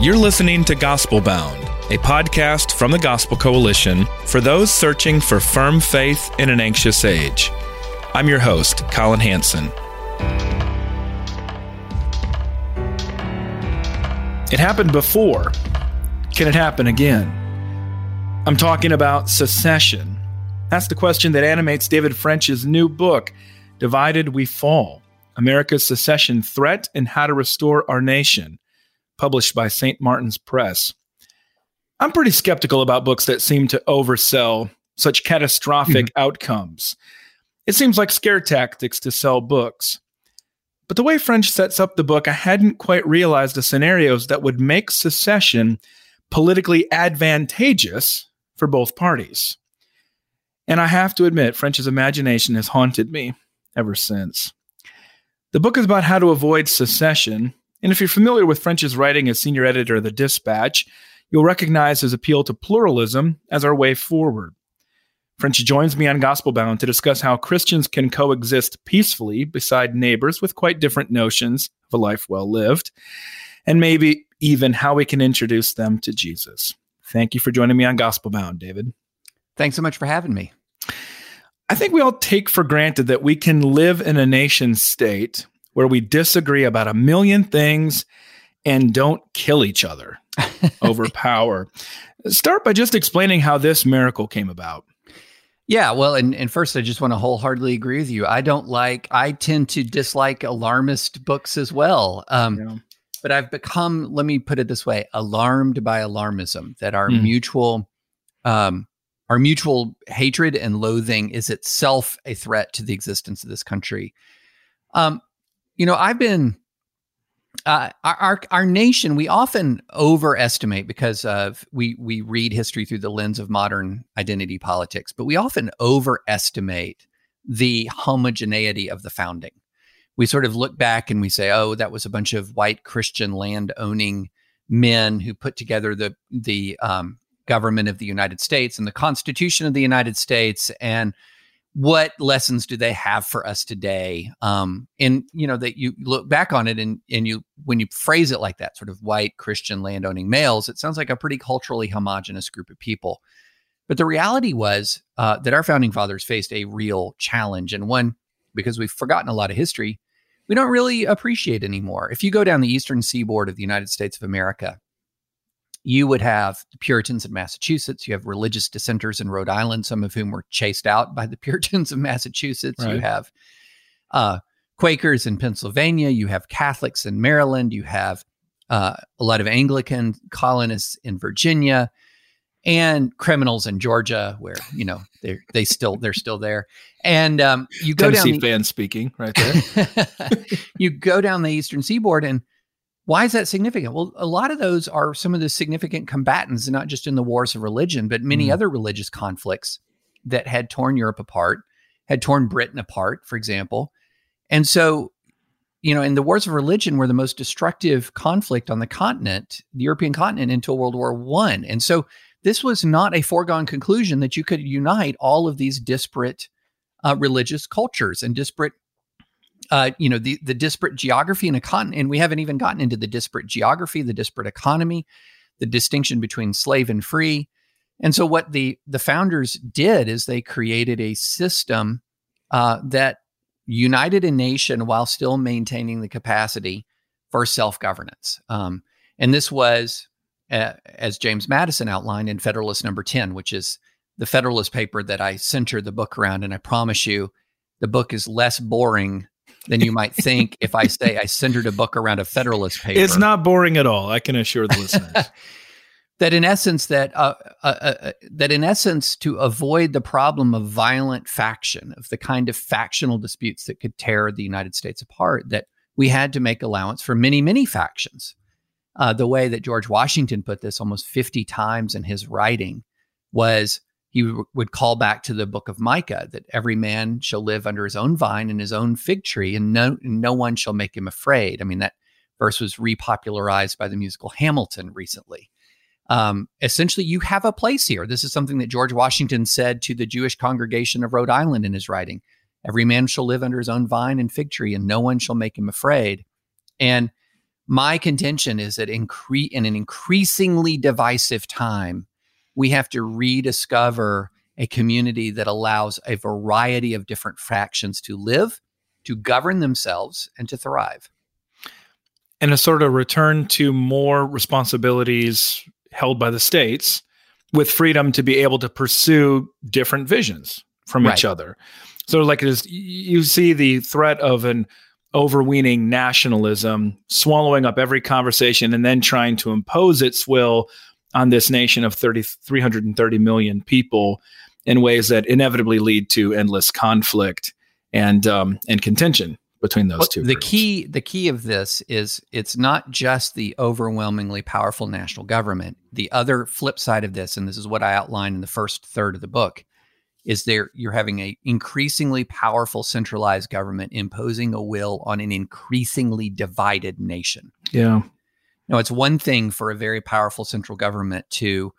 You're listening to Gospel Bound, a podcast from the Gospel Coalition for those searching for firm faith in an anxious age. I'm your host, Collin Hansen. It happened before. Can it happen again? I'm talking about secession. That's the question that animates David French's new book, Divided We Fall America's Secession Threat and How to Restore Our Nation published by St. Martin's Press. I'm pretty skeptical about books that seem to oversell such catastrophic mm-hmm. outcomes. It seems like scare tactics to sell books. But the way French sets up the book, I hadn't quite realized the scenarios that would make secession politically advantageous for both parties. And I have to admit, French's imagination has haunted me ever since. The book is about how to avoid secession, and if you're familiar with French's writing as senior editor of The Dispatch, you'll recognize his appeal to pluralism as our way forward. French joins me on Gospel Bound to discuss how Christians can coexist peacefully beside neighbors with quite different notions of a life well lived, and maybe even how we can introduce them to Jesus. Thank you for joining me on Gospel Bound, David. Thanks so much for having me. I think we all take for granted that we can live in a nation state where we disagree about a million things and don't kill each other over power. Start by just explaining how this miracle came about. Yeah, well, and, and first, I just want to wholeheartedly agree with you. I don't like, I tend to dislike alarmist books as well. Um, yeah. But I've become, let me put it this way, alarmed by alarmism that our mm. mutual, um, our mutual hatred and loathing is itself a threat to the existence of this country. Um, you know, I've been uh, our, our, nation we often overestimate because of we we read history through the lens of modern identity politics, but we often overestimate the homogeneity of the founding. We sort of look back and we say, "Oh, that was a bunch of white Christian land owning men who put together the the um, government of the United States and the Constitution of the United States and." What lessons do they have for us today? Um, and you know that you look back on it and and you when you phrase it like that sort of white christian landowning males it sounds like a pretty culturally homogenous group of people. But the reality was uh, that our founding fathers faced a real challenge and one because we've forgotten a lot of history we don't really appreciate anymore. If you go down the eastern seaboard of the united states of america you would have the Puritans in Massachusetts. You have religious dissenters in Rhode Island, some of whom were chased out by the Puritans of Massachusetts. Right. You have uh, Quakers in Pennsylvania. You have Catholics in Maryland. You have uh, a lot of Anglican colonists in Virginia, and criminals in Georgia, where you know they they still they're still there. And um, you go Tennessee down the, fan speaking right there. you go down the eastern seaboard and why is that significant? Well, a lot of those are some of the significant combatants, not just in the wars of religion, but many mm. other religious conflicts that had torn Europe apart, had torn Britain apart, for example. And so, you know, in the wars of religion were the most destructive conflict on the continent, the European continent, until World War One. And so, this was not a foregone conclusion that you could unite all of these disparate uh, religious cultures and disparate uh, you know, the the disparate geography in a continent, and we haven't even gotten into the disparate geography, the disparate economy, the distinction between slave and free. And so, what the the founders did is they created a system uh, that united a nation while still maintaining the capacity for self governance. Um, and this was, uh, as James Madison outlined in Federalist Number Ten, which is the Federalist paper that I center the book around. And I promise you, the book is less boring than you might think if I say I centered a book around a Federalist paper. It's not boring at all. I can assure the listeners. that in essence that uh, uh, uh, uh, that in essence to avoid the problem of violent faction of the kind of factional disputes that could tear the United States apart that we had to make allowance for many, many factions. Uh, the way that George Washington put this almost 50 times in his writing was he w- would call back to the book of Micah that every man shall live under his own vine and his own fig tree, and no, no one shall make him afraid. I mean, that verse was repopularized by the musical Hamilton recently. Um, essentially, you have a place here. This is something that George Washington said to the Jewish congregation of Rhode Island in his writing. Every man shall live under his own vine and fig tree, and no one shall make him afraid. And my contention is that incre- in an increasingly divisive time, we have to rediscover a community that allows a variety of different factions to live, to govern themselves, and to thrive. And a sort of return to more responsibilities held by the states with freedom to be able to pursue different visions from right. each other. So, like, it is, you see the threat of an overweening nationalism swallowing up every conversation and then trying to impose its will on this nation of 30, 330 million people in ways that inevitably lead to endless conflict and um, and contention between those two. The groups. key the key of this is it's not just the overwhelmingly powerful national government. The other flip side of this, and this is what I outline in the first third of the book, is there you're having a increasingly powerful centralized government imposing a will on an increasingly divided nation. Yeah. Now, it's one thing for a very powerful central government to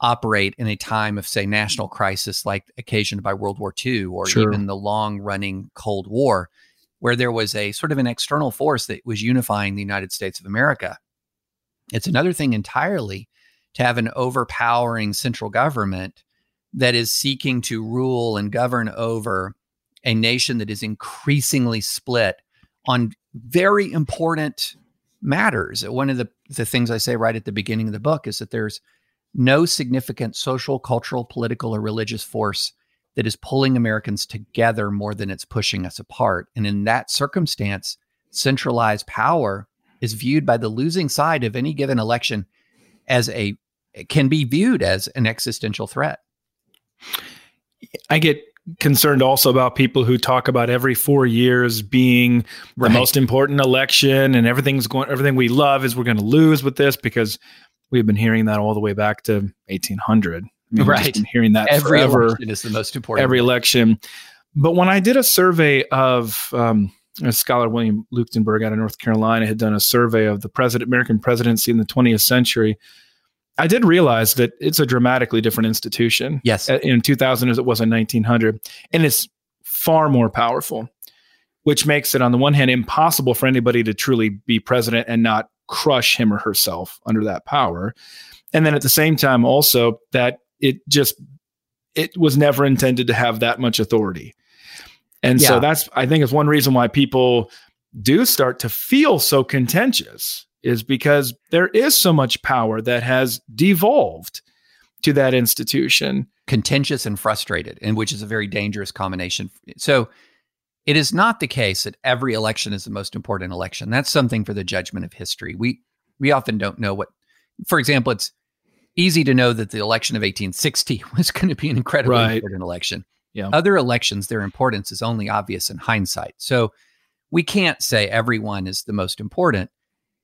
operate in a time of, say, national crisis like occasioned by World War II or sure. even the long running Cold War, where there was a sort of an external force that was unifying the United States of America. It's another thing entirely to have an overpowering central government that is seeking to rule and govern over a nation that is increasingly split on very important matters. One of the, the things I say right at the beginning of the book is that there's no significant social, cultural, political, or religious force that is pulling Americans together more than it's pushing us apart. And in that circumstance, centralized power is viewed by the losing side of any given election as a can be viewed as an existential threat. I get concerned also about people who talk about every four years being right. the most important election and everything's going everything we love is we're going to lose with this because we've been hearing that all the way back to 1800 I mean, right hearing that every forever. election is the most important every election but when i did a survey of um, a scholar william leuchtenburg out of north carolina had done a survey of the president american presidency in the 20th century I did realize that it's a dramatically different institution. Yes. In 2000 as it was in 1900. And it's far more powerful, which makes it, on the one hand, impossible for anybody to truly be president and not crush him or herself under that power. And then at the same time, also that it just, it was never intended to have that much authority. And yeah. so that's, I think, is one reason why people do start to feel so contentious is because there is so much power that has devolved to that institution. Contentious and frustrated, and which is a very dangerous combination. So it is not the case that every election is the most important election. That's something for the judgment of history. We we often don't know what for example, it's easy to know that the election of 1860 was going to be an incredibly right. important election. Yeah. Other elections, their importance is only obvious in hindsight. So we can't say everyone is the most important.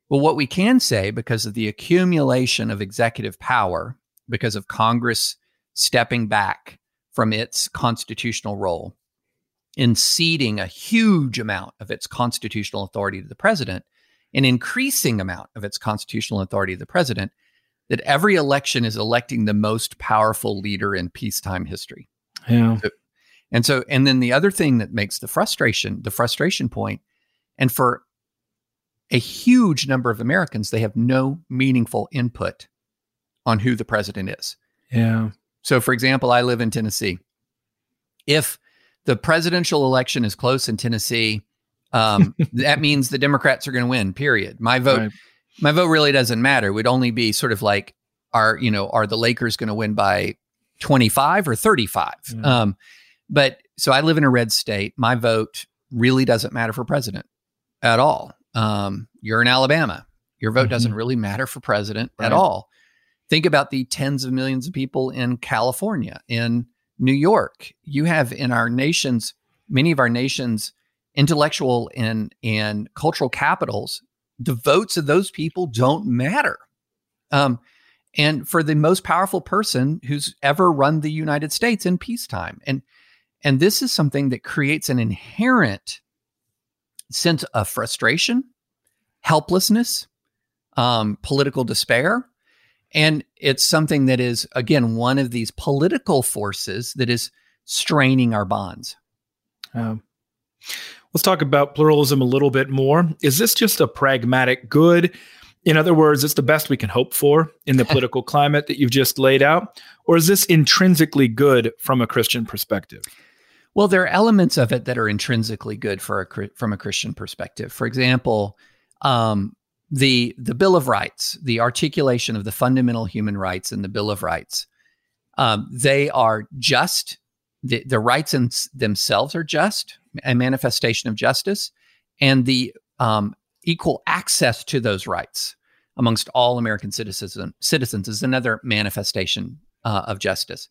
Well, what we can say, because of the accumulation of executive power, because of Congress stepping back from its constitutional role in ceding a huge amount of its constitutional authority to the president, an increasing amount of its constitutional authority to the president, that every election is electing the most powerful leader in peacetime history. Yeah. So, and so, and then the other thing that makes the frustration, the frustration point, and for a huge number of Americans, they have no meaningful input on who the president is. Yeah. So, for example, I live in Tennessee. If the presidential election is close in Tennessee, um, that means the Democrats are going to win. Period. My vote, right. my vote really doesn't matter. It would only be sort of like, are you know, are the Lakers going to win by twenty five or thirty five? Mm. Um, but so I live in a red state. My vote really doesn't matter for president at all. Um, you're in Alabama. Your vote mm-hmm. doesn't really matter for president right. at all. Think about the tens of millions of people in California, in New York. You have in our nation's, many of our nation's intellectual and and cultural capitals, the votes of those people don't matter. Um, and for the most powerful person who's ever run the United States in peacetime, and and this is something that creates an inherent sense of frustration, helplessness, um, political despair. And it's something that is, again, one of these political forces that is straining our bonds. Um, let's talk about pluralism a little bit more. Is this just a pragmatic good? In other words, it's the best we can hope for in the political climate that you've just laid out? Or is this intrinsically good from a Christian perspective? Well, there are elements of it that are intrinsically good for a from a Christian perspective. For example, um, the the Bill of Rights, the articulation of the fundamental human rights in the Bill of Rights, um, they are just. The, the rights in themselves are just, a manifestation of justice, and the um, equal access to those rights amongst all American citizens citizens is another manifestation uh, of justice.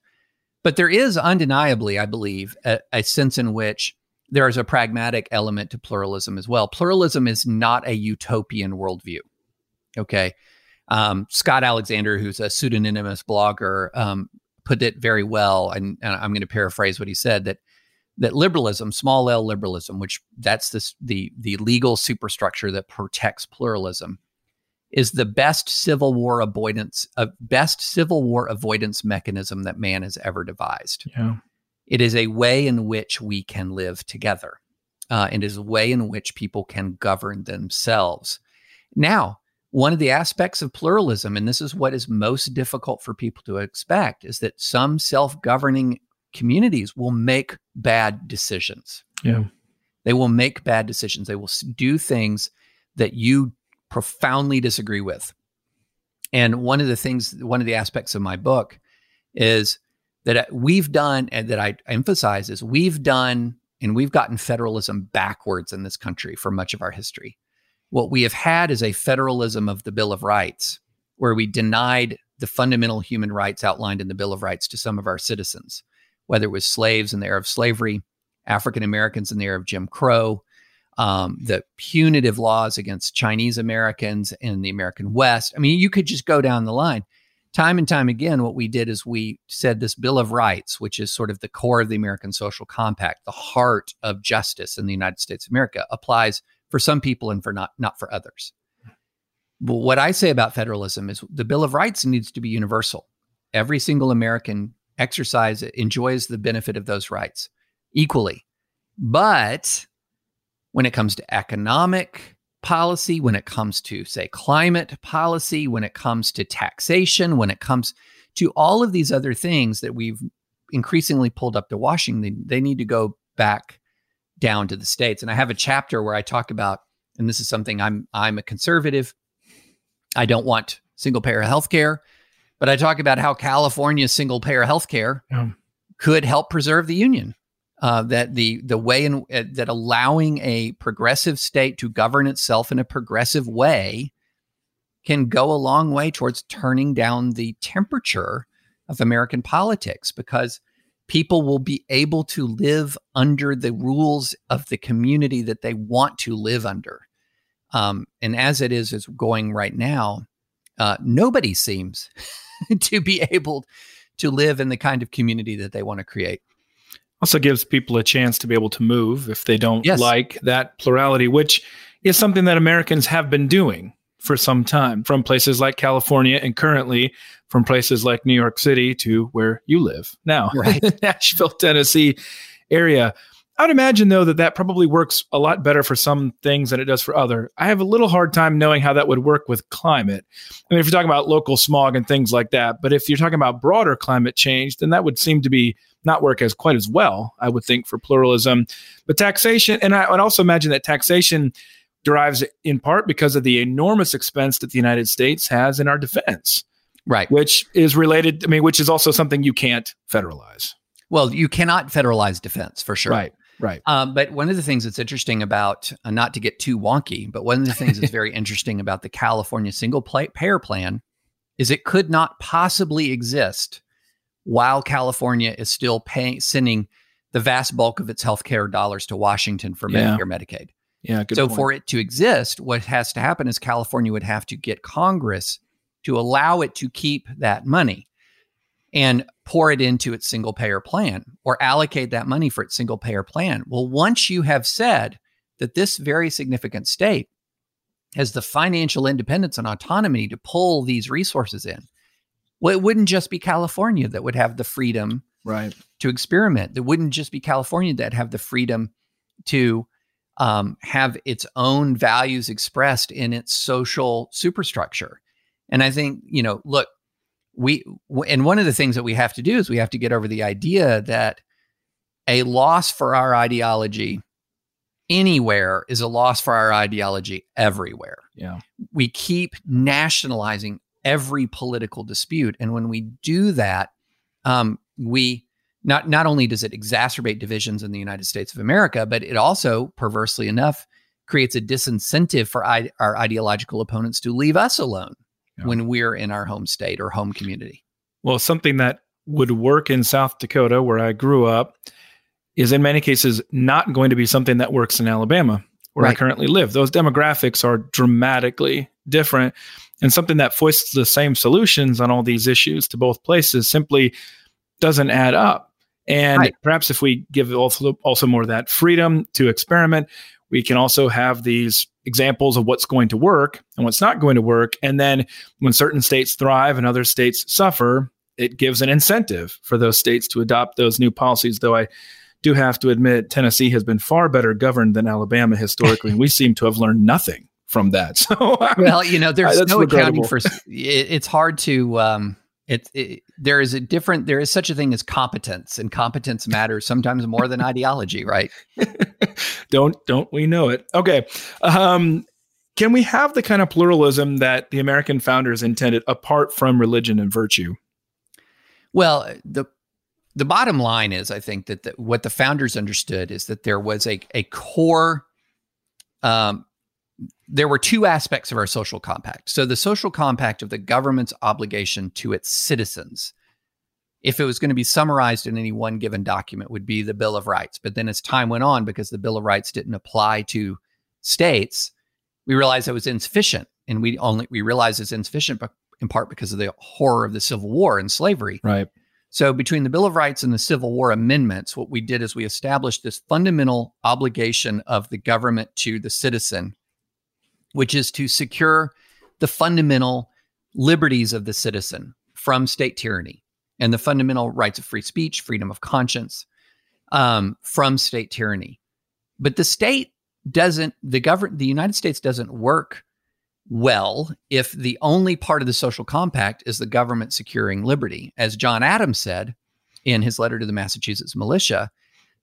But there is undeniably, I believe, a, a sense in which there is a pragmatic element to pluralism as well. Pluralism is not a utopian worldview. Okay. Um, Scott Alexander, who's a pseudonymous blogger, um, put it very well, and, and I'm going to paraphrase what he said that that liberalism, small L liberalism, which that's this, the the legal superstructure that protects pluralism, is the best civil war avoidance, uh, best civil war avoidance mechanism that man has ever devised. Yeah. It is a way in which we can live together. Uh, it is a way in which people can govern themselves. Now, one of the aspects of pluralism, and this is what is most difficult for people to expect, is that some self governing communities will make bad decisions. Yeah. They will make bad decisions. They will do things that you profoundly disagree with. And one of the things, one of the aspects of my book is that uh, we've done, and that I emphasize is we've done, and we've gotten federalism backwards in this country for much of our history. What we have had is a federalism of the Bill of Rights, where we denied the fundamental human rights outlined in the Bill of Rights to some of our citizens, whether it was slaves in the era of slavery, African Americans in the era of Jim Crow, um, the punitive laws against Chinese Americans in the American West. I mean, you could just go down the line. Time and time again, what we did is we said this Bill of Rights, which is sort of the core of the American Social Compact, the heart of justice in the United States of America, applies for some people and for not not for others. But what I say about federalism is the Bill of Rights needs to be universal. Every single American exercise enjoys the benefit of those rights equally. But when it comes to economic policy, when it comes to, say, climate policy, when it comes to taxation, when it comes to all of these other things that we've increasingly pulled up to Washington, they need to go back down to the states. And I have a chapter where I talk about, and this is something I'm I'm a conservative. I don't want single payer health care, but I talk about how California's single payer health care yeah. could help preserve the union uh, that the the way in uh, that allowing a progressive state to govern itself in a progressive way can go a long way towards turning down the temperature of American politics because people will be able to live under the rules of the community that they want to live under. Um, and as it is is going right now, uh, nobody seems to be able to live in the kind of community that they want to create also gives people a chance to be able to move if they don't yes. like that plurality, which is something that Americans have been doing for some time from places like California and currently from places like New York City to where you live now, right. Nashville, Tennessee area. I would imagine though that that probably works a lot better for some things than it does for other. I have a little hard time knowing how that would work with climate. I mean, if you're talking about local smog and things like that, but if you're talking about broader climate change, then that would seem to be not work as quite as well, I would think, for pluralism. But taxation, and I would also imagine that taxation derives in part because of the enormous expense that the United States has in our defense. Right. Which is related, I mean, which is also something you can't federalize. Well, you cannot federalize defense for sure. Right. Right. Um, but one of the things that's interesting about, uh, not to get too wonky, but one of the things that's very interesting about the California single payer plan is it could not possibly exist while California is still paying, sending the vast bulk of its healthcare dollars to Washington for Yeah. Medicare, Medicaid. Yeah, good so point. for it to exist, what has to happen is California would have to get Congress to allow it to keep that money and pour it into its single payer plan or allocate that money for its single payer plan. Well, once you have said that this very significant state has the financial independence and autonomy to pull these resources in, well, it wouldn't just be California that would have the freedom right. to experiment. It wouldn't just be California that have the freedom to um, have its own values expressed in its social superstructure. And I think, you know, look, we, w- and one of the things that we have to do is we have to get over the idea that a loss for our ideology anywhere is a loss for our ideology everywhere Yeah. we keep nationalizing every political dispute and when we do that um, we not not only does it exacerbate divisions in the united states of america but it also perversely enough creates a disincentive for I- our ideological opponents to leave us alone Yeah. when we're in our home state or home community Well, something that would work in South Dakota, where I grew up, is in many cases not going to be something that works in Alabama, where I currently live. Those demographics are dramatically different. And something that foists the same solutions on all these issues to both places simply doesn't add up. And Right. perhaps if we give also, also more of that freedom to experiment, we can also have these examples of what's going to work and what's not going to work. And then when certain states thrive and other states suffer, it gives an incentive for those states to adopt those new policies. Though I do have to admit, Tennessee has been far better governed than Alabama historically, and we seem to have learned nothing from that. So, well you know there's no accounting for it, it's hard to um it, it there is a different there is such a thing as competence and competence matters sometimes more than ideology right don't don't we know it? Okay, um, can we have the kind of pluralism that the American founders intended, apart from religion and virtue? Well, the the bottom line is, I think that the, what the founders understood is that there was a a core. Um, there were two aspects of our social compact. So the social compact of the government's obligation to its citizens, if it was going to be summarized in any one given document, would be the Bill of Rights. But then as time went on, because the Bill of Rights didn't apply to states, we realized it was insufficient, and we only we realized it's insufficient, but in part because of the horror of the Civil War and slavery. Right. So, between the Bill of Rights and the Civil War amendments, what we did is we established this fundamental obligation of the government to the citizen, which is to secure the fundamental liberties of the citizen from state tyranny and the fundamental rights of free speech, freedom of conscience um, from state tyranny. But the state doesn't, the government, the United States doesn't work well if the only part of the social compact is the government securing liberty. As John Adams said in his letter to the Massachusetts militia,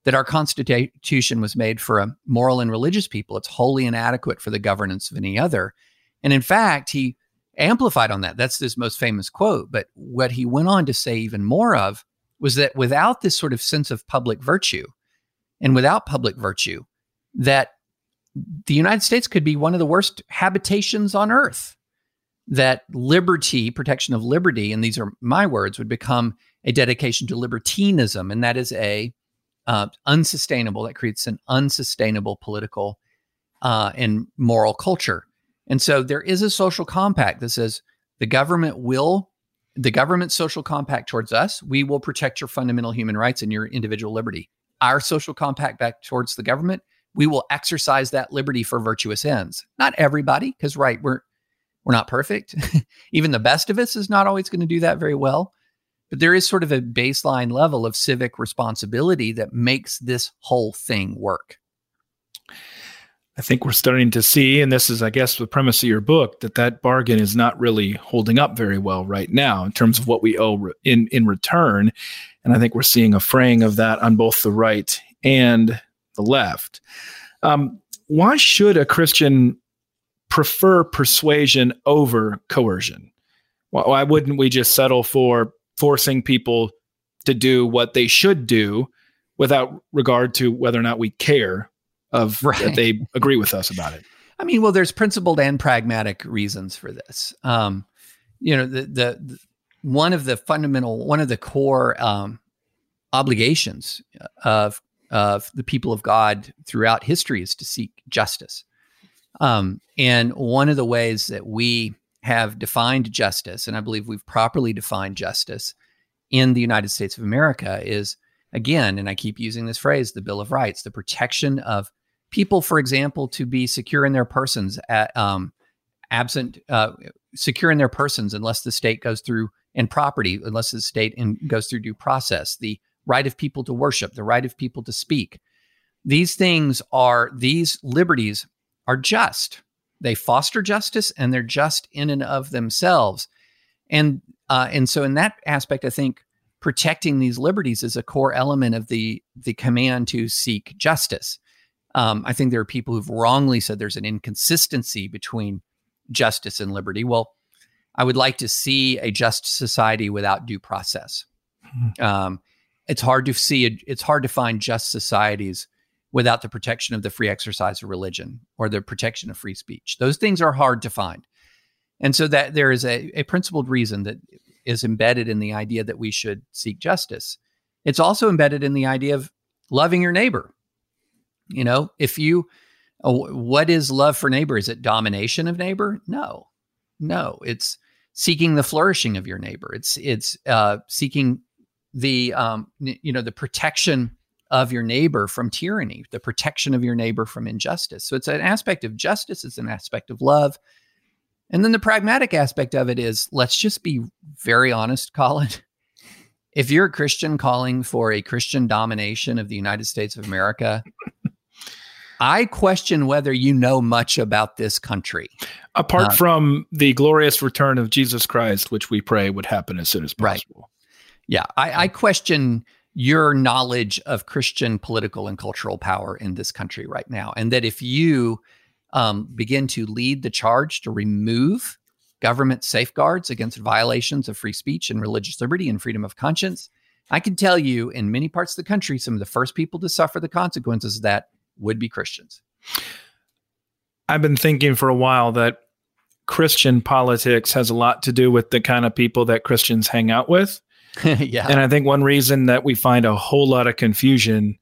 that our Constitution was made for a moral and religious people. It's wholly inadequate for the governance of any other. And in fact, he amplified on that. That's his most famous quote. But what he went on to say even more of was that without this sort of sense of public virtue and without public virtue, that the United States could be one of the worst habitations on earth. That liberty, protection of liberty, and these are my words, would become a dedication to libertinism, and that is a uh, unsustainable. That creates an unsustainable political uh, and moral culture. And so there is a social compact that says the government will, the government's social compact towards us, we will protect your fundamental human rights and your individual liberty. Our social compact back towards the government, we will exercise that liberty for virtuous ends. Not everybody, because right, we're we're not perfect. Even the best of us is not always going to do that very well. But there is sort of a baseline level of civic responsibility that makes this whole thing work. I think we're starting to see, and this is, I guess, the premise of your book, that that bargain is not really holding up very well right now in terms of what we owe re- in in return. And I think we're seeing a fraying of that on both the right and the left. Um, why should a Christian prefer persuasion over coercion? Why, why wouldn't we just settle for forcing people to do what they should do without regard to whether or not we care of Right. that they agree with us about it? I mean, well, there's principled and pragmatic reasons for this. Um, you know, the, the the one of the fundamental, one of the core um, obligations of of the people of God throughout history is to seek justice. Um, and one of the ways that we have defined justice, and I believe we've properly defined justice in the United States of America, is again, and I keep using this phrase, the Bill of Rights, the protection of people, for example, to be secure in their persons, at, um, absent, uh, secure in their persons, unless the state goes through and property, unless the state in, goes through due process. The right of people to worship, the right of people to speak. These things are, these liberties are just. They foster justice and they're just in and of themselves. And, uh, and so, in that aspect, I think protecting these liberties is a core element of the, the command to seek justice. Um, I think there are people who've wrongly said there's an inconsistency between justice and liberty. Well, I would like to see a just society without due process. Mm-hmm. Um, it's hard to see it, it's hard to find just societies without the protection of the free exercise of religion or the protection of free speech. Those things are hard to find. And so that there is a, a principled reason that is embedded in the idea that we should seek justice. It's also embedded in the idea of loving your neighbor. You know if you oh, what is love for neighbor? Is it domination of neighbor? No. No. It's seeking the flourishing of your neighbor. It's it's uh, seeking the um, you know the protection of your neighbor from tyranny, the protection of your neighbor from injustice. So it's an aspect of justice, it's an aspect of love. And then the pragmatic aspect of it is let's just be very honest, Collin. If you're a Christian calling for a Christian domination of the United States of America, I question whether you know much about this country. Apart uh, from the glorious return of Jesus Christ, which we pray would happen as soon as possible. Right. Yeah, I, I question your knowledge of Christian political and cultural power in this country right now. And that if you um, begin to lead the charge to remove government safeguards against violations of free speech and religious liberty and freedom of conscience, I can tell you in many parts of the country, some of the first people to suffer the consequences of that would be Christians. I've been thinking for a while that Christian politics has a lot to do with the kind of people that Christians hang out with. yeah. And I think one reason that we find a whole lot of confusion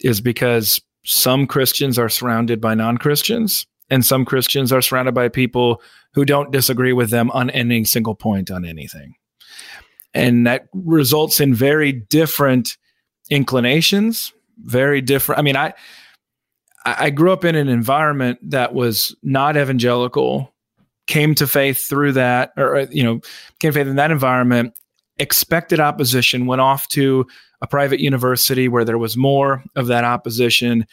is because some Christians are surrounded by non Christians, and some Christians are surrounded by people who don't disagree with them on any single point on anything. And that results in very different inclinations, very different. I mean, I, I grew up in an environment that was not evangelical, came to faith through that, or, you know, came to faith in that environment expected opposition, went off to a private university where there was more of that opposition.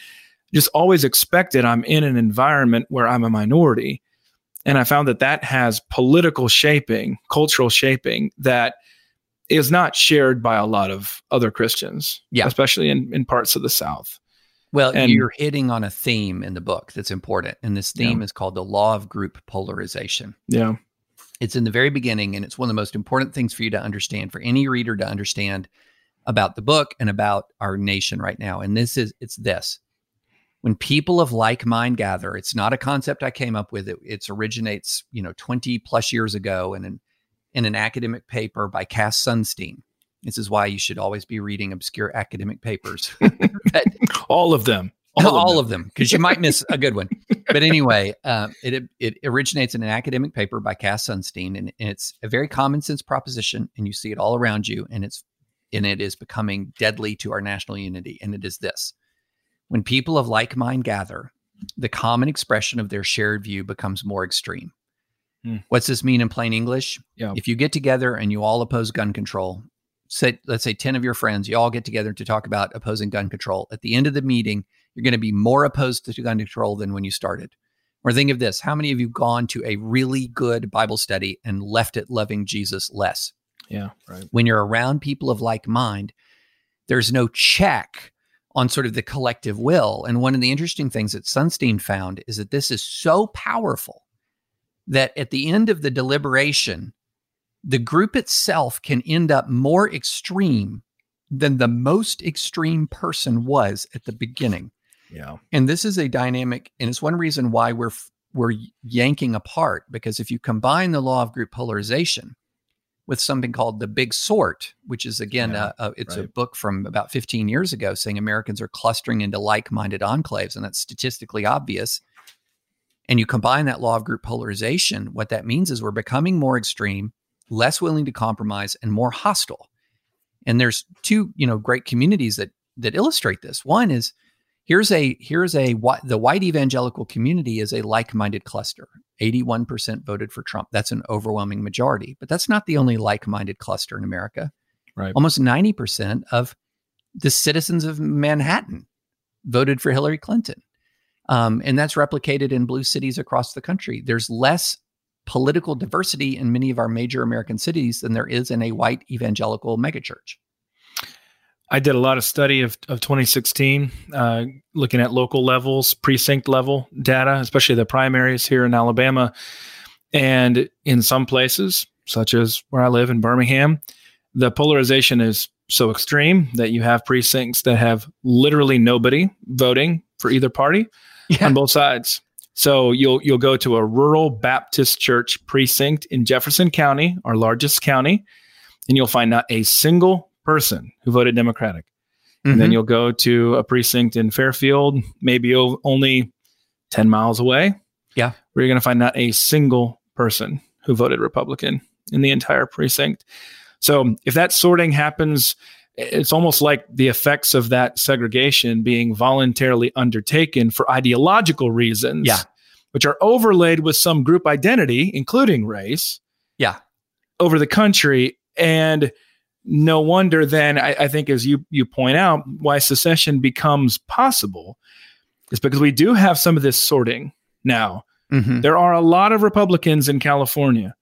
Just always expected I'm in an environment where I'm a minority. And I found that that has political shaping, cultural shaping that is not shared by a lot of other Christians, yeah. especially in, in parts of the South. Well, and, you're hitting on a theme in the book that's important. And this theme yeah. is called the law of group polarization. Yeah. It's in the very beginning, and it's one of the most important things for you to understand, for any reader to understand about the book and about our nation right now. And this is it's this. When people of like mind gather, it's not a concept I came up with. It it originates, you know, 20 plus years ago in an in an academic paper by Cass Sunstein. This is why you should always be reading obscure academic papers. All of them all, of them because you might miss a good one. But anyway, uh, it it originates in an academic paper by Cass Sunstein, and, and, it's a very common sense proposition, and you see it all around you, and it's and it is becoming deadly to our national unity. And it is this: when people of like mind gather, the common expression of their shared view becomes more extreme. Hmm. What's this mean in plain English? Yeah. If you get together and you all oppose gun control, say let's say 10 of your friends, you all get together to talk about opposing gun control. At the end of the meeting, you're going to be more opposed to gun control than when you started. Or think of this how many of you gone to a really good Bible study and left it loving Jesus less? Yeah, right. When you're around people of like mind, there's no check on sort of the collective will. And one of the interesting things that Sunstein found is that this is so powerful that at the end of the deliberation, the group itself can end up more extreme than the most extreme person was at the beginning. Yeah. And this is a dynamic, and it's one reason why we're we're yanking apart because if you combine the law of group polarization with something called the Big Sort, which is again, yeah, uh, uh, a, a, it's right. a book from about 15 years ago saying Americans are clustering into like-minded enclaves, and that's statistically obvious. And you combine that law of group polarization, what that means is we're becoming more extreme, less willing to compromise, and more hostile. And there's two, you know, great communities that that illustrate this. One is here's a here's a the white evangelical community is a like-minded cluster. 81% voted for trump. That's an overwhelming majority but that's not the only like-minded cluster in america. Right. Almost 90% of the citizens of manhattan voted for hillary clinton. Um, and that's replicated in blue cities across the country. There's less political diversity in many of our major american cities than there is in a white evangelical megachurch I did a lot of study of, of 2016, uh, looking at local levels, precinct level data, especially the primaries here in Alabama. And in some places, such as where I live in Birmingham, the polarization is so extreme that you have precincts that have literally nobody voting for either party yeah. on both sides. So you'll you'll go to a rural Baptist church precinct in Jefferson County, our largest county, and you'll find not a single person who voted Democratic. Mm-hmm. And then mm-hmm. you'll go to a precinct in Fairfield, maybe only 10 miles away. Yeah. Where you're going to find not a single person who voted Republican in the entire precinct. So if that sorting happens, it's almost like the effects of that segregation being voluntarily undertaken for ideological reasons. Yeah. Which are overlaid with some group identity, including race. Yeah. Over the country. And no wonder then I, I, think as you you point out why secession becomes possible is because we do have some of this sorting now mm-hmm. there are a lot of republicans in california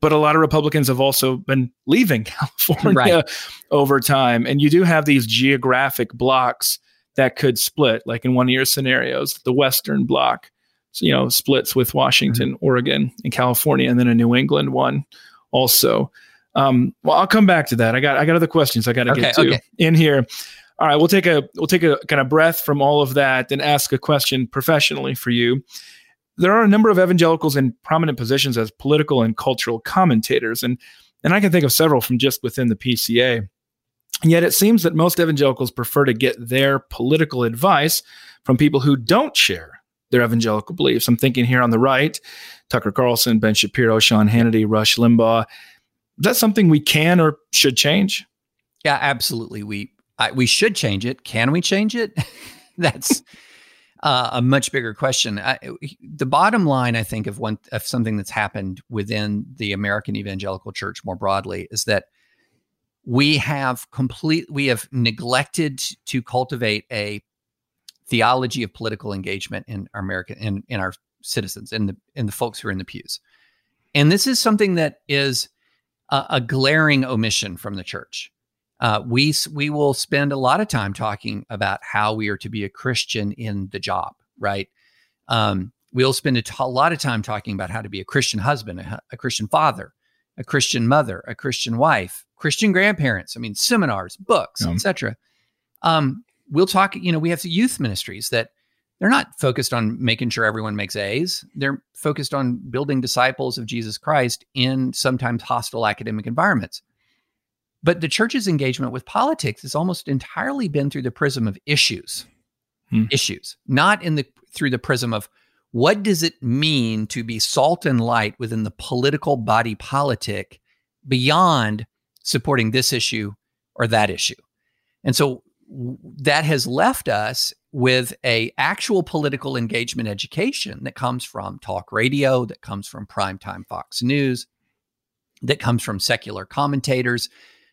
but a lot of republicans have also been leaving california right. over time and you do have these geographic blocks that could split like in one of your scenarios the western block you know splits with washington mm-hmm. oregon and california and then a new england one also um, well, I'll come back to that. I got I got other questions I got to okay, get to okay. in here. All right, we'll take a we'll take a kind of breath from all of that and ask a question professionally for you. There are a number of evangelicals in prominent positions as political and cultural commentators, and and I can think of several from just within the PCA. And yet, it seems that most evangelicals prefer to get their political advice from people who don't share their evangelical beliefs. I'm thinking here on the right, Tucker Carlson, Ben Shapiro, Sean Hannity, Rush Limbaugh. That something we can or should change? Yeah, absolutely. We I, we should change it. Can we change it? That's uh, a much bigger question. I, the bottom line, I think, of one of something that's happened within the American evangelical church more broadly is that we have complete we have neglected to cultivate a theology of political engagement in our American in, in our citizens and the in the folks who are in the pews. And this is something that is a, a glaring omission from the church. Uh, we we will spend a lot of time talking about how we are to be a Christian in the job, right? Um, we'll spend a, t- a lot of time talking about how to be a Christian husband, a, a Christian father, a Christian mother, a Christian wife, Christian grandparents. I mean, seminars, books, yeah. etc. Um, we'll talk. You know, we have youth ministries that they're not focused on making sure everyone makes A's. They're focused on building disciples of Jesus Christ in sometimes hostile academic environments. But the church's engagement with politics has almost entirely been through the prism of issues. Hmm. Issues, not in the through the prism of what does it mean to be salt and light within the political body politic beyond supporting this issue or that issue. And so that has left us with a actual political engagement education that comes from talk radio, that comes from primetime Fox News, that comes from secular commentators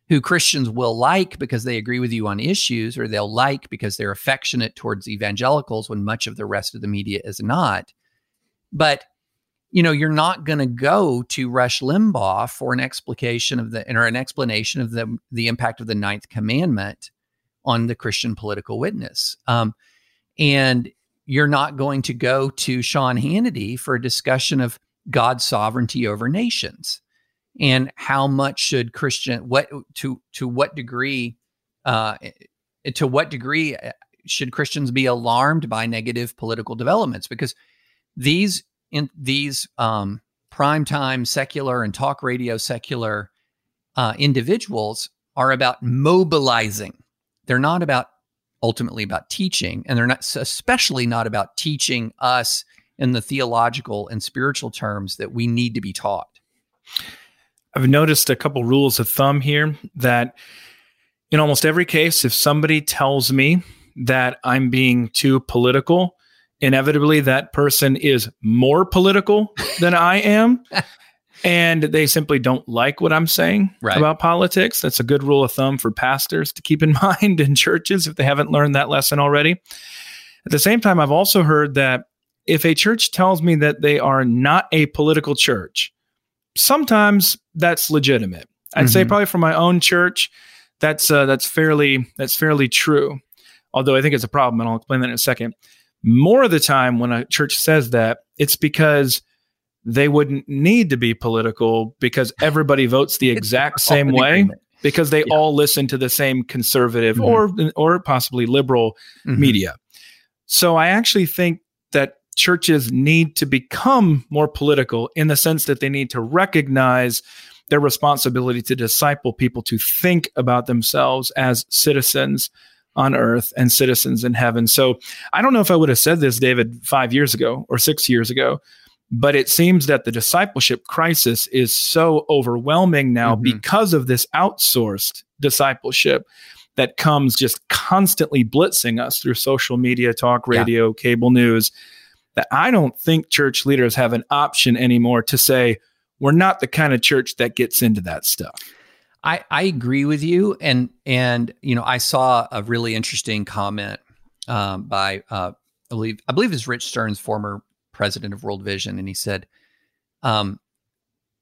who Christians will like because they agree with you on issues, or they'll like because they're affectionate towards evangelicals when much of the rest of the media is not. But you know, you're not going to go to Rush Limbaugh for an explication of the or an explanation of the the impact of the ninth commandment on the Christian political witness. Um, and you're not going to go to Sean Hannity for a discussion of God's sovereignty over nations and how much should Christian what to to what degree uh, to what degree uh, should Christians be alarmed by negative political developments because these in these um, primetime secular and talk radio secular uh, individuals are about mobilizing. They're not about ultimately about teaching, and they're not especially not about teaching us in the theological and spiritual terms that we need to be taught. I've noticed a couple rules of thumb here that in almost every case, if somebody tells me that I'm being too political, inevitably that person is more political than I am. and they simply don't like what I'm saying right. about politics. That's a good rule of thumb for pastors to keep in mind in churches if they haven't learned that lesson already. At the same time, I've also heard that if a church tells me that they are not a political church, sometimes that's legitimate. I'd mm-hmm. say probably for my own church, that's uh, that's fairly that's fairly true. Although I think it's a problem, and I'll explain that in a second. More of the time, when a church says that, it's because they wouldn't need to be political because everybody votes the exact same way because they yeah. all listen to the same conservative mm-hmm. or or possibly liberal mm-hmm. media. So I actually think that churches need to become more political in the sense that they need to recognize their responsibility to disciple people to think about themselves as citizens on earth and citizens in heaven. So I don't know if I would have said this, David, five years ago or six years ago, but it seems that the discipleship crisis is so overwhelming now mm-hmm. because of this outsourced discipleship that comes just constantly blitzing us through social media, talk radio, yeah. cable news that I don't think church leaders have an option anymore to say, we're not the kind of church that gets into that stuff. I, I agree with you. And, and, you know, I saw a really interesting comment um, by, uh, I believe, I believe it's Rich Stearns, former president of World Vision. And he said, um,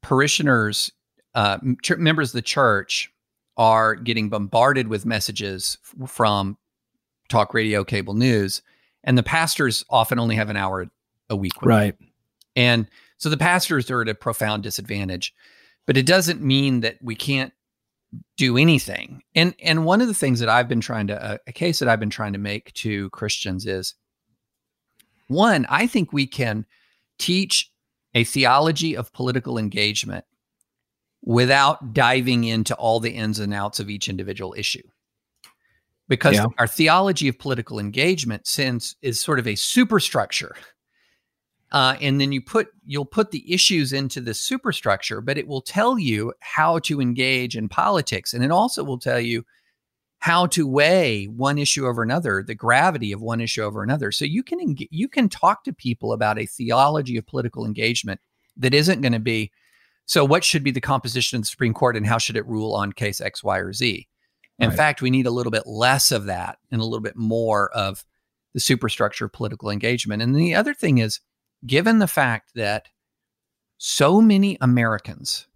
parishioners, uh, ch- members of the church are getting bombarded with messages f- from talk radio, cable news and the pastors often only have an hour a week right them. and so the pastors are at a profound disadvantage but it doesn't mean that we can't do anything and and one of the things that i've been trying to uh, a case that i've been trying to make to christians is one i think we can teach a theology of political engagement without diving into all the ins and outs of each individual issue because yeah. our theology of political engagement since is sort of a superstructure uh, and then you put you'll put the issues into the superstructure but it will tell you how to engage in politics and it also will tell you how to weigh one issue over another the gravity of one issue over another so you can you can talk to people about a theology of political engagement that isn't going to be so what should be the composition of the supreme court and how should it rule on case x y or z in right. fact, we need a little bit less of that and a little bit more of the superstructure of political engagement. And the other thing is, given the fact that so many Americans,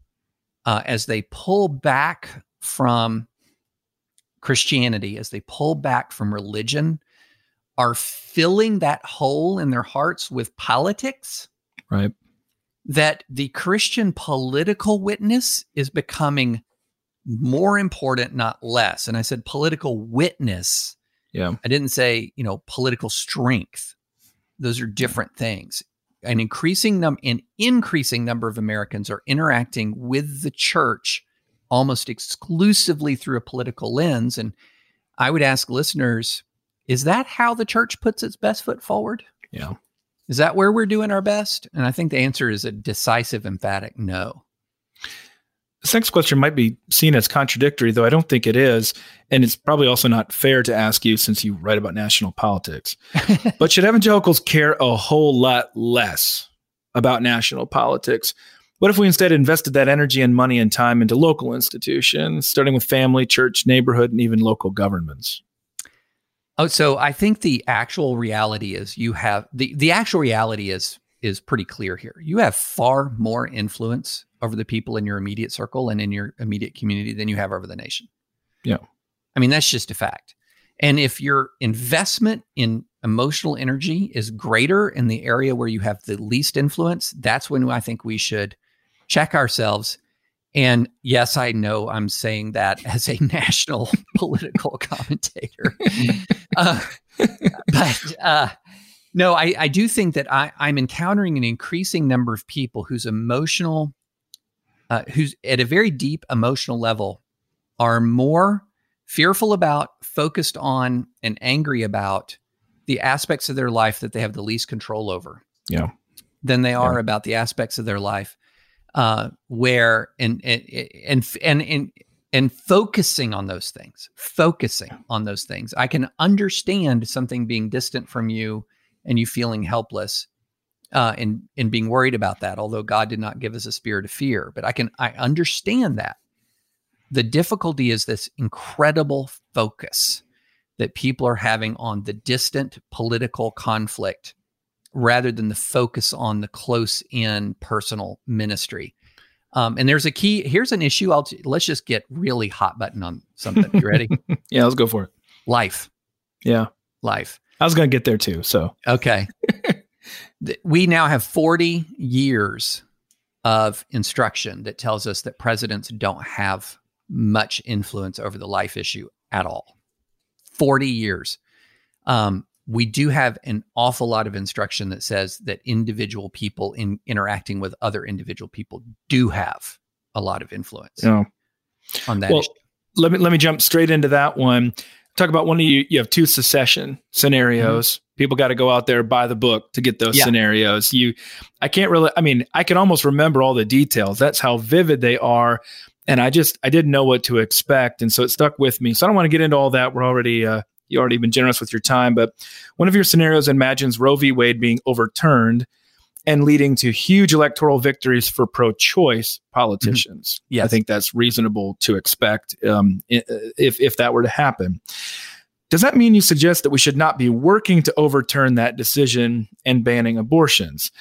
uh, as they pull back from Christianity, as they pull back from religion, are filling that hole in their hearts with politics. Right. That the Christian political witness is becoming more important, not less. And I said political witness. Yeah. I didn't say, you know, political strength. Those are different things. An increasing num an increasing number of Americans are interacting with the church almost exclusively through a political lens. And I would ask listeners, is that how the church puts its best foot forward? Yeah. Is that where we're doing our best? And I think the answer is a decisive, emphatic no. This next question might be seen as contradictory, though I don't think it is. And it's probably also not fair to ask you since you write about national politics. but should evangelicals care a whole lot less about national politics? What if we instead invested that energy and money and time into local institutions, starting with family, church, neighborhood, and even local governments? Oh, so I think the actual reality is you have the the actual reality is is pretty clear here. You have far more influence over the people in your immediate circle and in your immediate community than you have over the nation. Yeah. I mean, that's just a fact. And if your investment in emotional energy is greater in the area where you have the least influence, that's when I think we should check ourselves. And yes, I know I'm saying that as a national political commentator. uh, but uh, no, I, I do think that I, I'm encountering an increasing number of people whose emotional uh, who's at a very deep emotional level are more fearful about, focused on, and angry about the aspects of their life that they have the least control over. Yeah. Than they are Yeah. about the aspects of their life uh, where and and and and and and focusing on those things, focusing on those things. I can understand something being distant from you and you feeling helpless uh, and and being worried about that. Although God did not give us a spirit of fear, but I can I understand that. The difficulty is this incredible focus that people are having on the distant political conflict rather than the focus on the close in personal ministry. Um, and there's a key. Here's an issue. I'll t- let's just get really hot button on something. You ready? Yeah, let's go for it. life, Yeah. life. I was going to get there too. So, Okay. We now have 40 years of instruction that tells us that presidents don't have much influence over the life issue at all. 40 years. Um, we do have an awful lot of instruction that says that individual people in interacting with other individual people do have a lot of influence you know, on that Well, issue. let me let me jump straight into that one. Talk about one of you. You have two secession scenarios. People got to go out there buy the book to get those Mm-hmm. Yeah. scenarios. You, I can't really. I mean, I can almost remember all the details. That's how vivid they are. And I just I didn't know what to expect, and so it stuck with me. So I don't want to get into all that. We're already uh, you already been generous with your time, but one of your scenarios imagines Roe v. Wade being overturned and leading to huge electoral victories for pro-choice politicians. Yes. I think that's reasonable to expect um, if if that were to happen. Does that mean you suggest that we should not be working to overturn that decision and banning abortions?